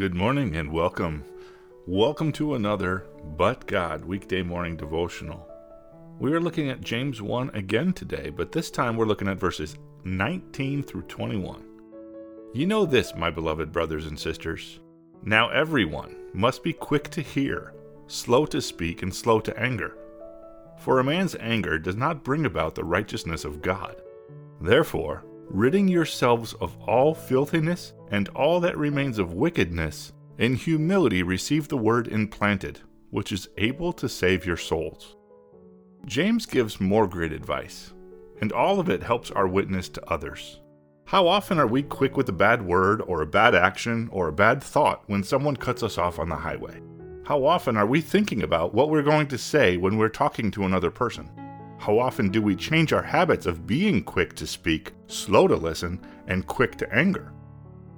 Good morning and welcome. Welcome to another But God weekday morning devotional. We are looking at James 1 again today, but this time we're looking at verses 19 through 21. You know this, my beloved brothers and sisters. Now everyone must be quick to hear, slow to speak, and slow to anger. For a man's anger does not bring about the righteousness of God. Therefore, ridding yourselves of all filthiness and all that remains of wickedness, in humility receive the word implanted, which is able to save your souls. James gives more great advice, and all of it helps our witness to others. How often are we quick with a bad word or a bad action or a bad thought when someone cuts us off on the highway? How often are we thinking about what we're going to say when we're talking to another person? How often do we change our habits of being quick to speak, slow to listen, and quick to anger?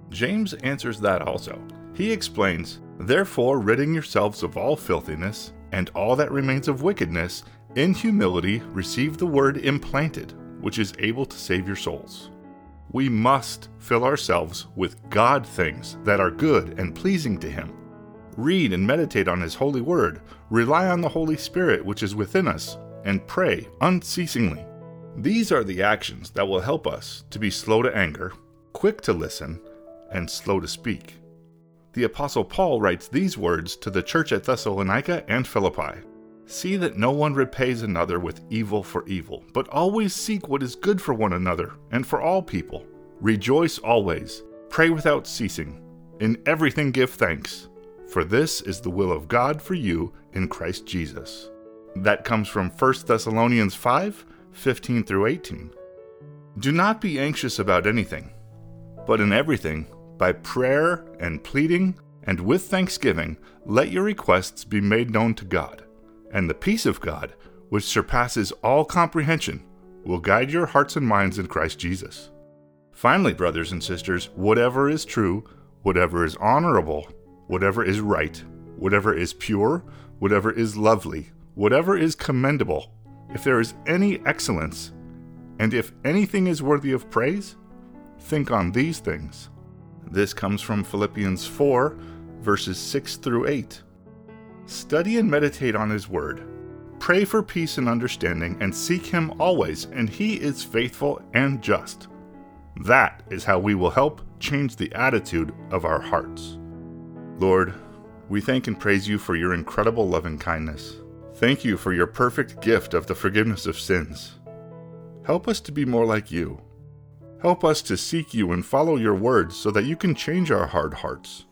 James answers that also. He explains, Therefore, ridding yourselves of all filthiness, and all that remains of wickedness, in humility receive the word implanted, which is able to save your souls. We must fill ourselves with God things that are good and pleasing to Him. Read and meditate on His holy word, rely on the Holy Spirit which is within us, and pray unceasingly. These are the actions that will help us to be slow to anger, quick to listen, and slow to speak. The Apostle Paul writes these words to the church at Thessalonica and Philippi See that no one repays another with evil for evil, but always seek what is good for one another and for all people. Rejoice always, pray without ceasing, in everything give thanks, for this is the will of God for you in Christ Jesus. That comes from 1 Thessalonians 5 15 through 18. Do not be anxious about anything, but in everything, by prayer and pleading, and with thanksgiving, let your requests be made known to God. And the peace of God, which surpasses all comprehension, will guide your hearts and minds in Christ Jesus. Finally, brothers and sisters, whatever is true, whatever is honorable, whatever is right, whatever is pure, whatever is lovely, whatever is commendable, if there is any excellence, and if anything is worthy of praise, think on these things. This comes from Philippians 4, verses 6 through 8. Study and meditate on His Word. Pray for peace and understanding, and seek Him always, and He is faithful and just. That is how we will help change the attitude of our hearts. Lord, we thank and praise you for your incredible loving kindness. Thank you for your perfect gift of the forgiveness of sins. Help us to be more like you. Help us to seek you and follow your words so that you can change our hard hearts.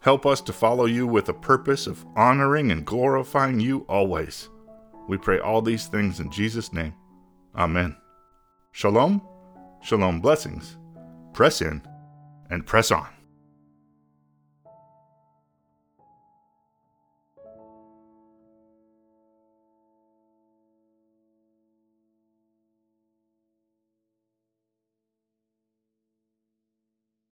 Help us to follow you with a purpose of honoring and glorifying you always. We pray all these things in Jesus' name. Amen. Shalom, shalom blessings. Press in and press on.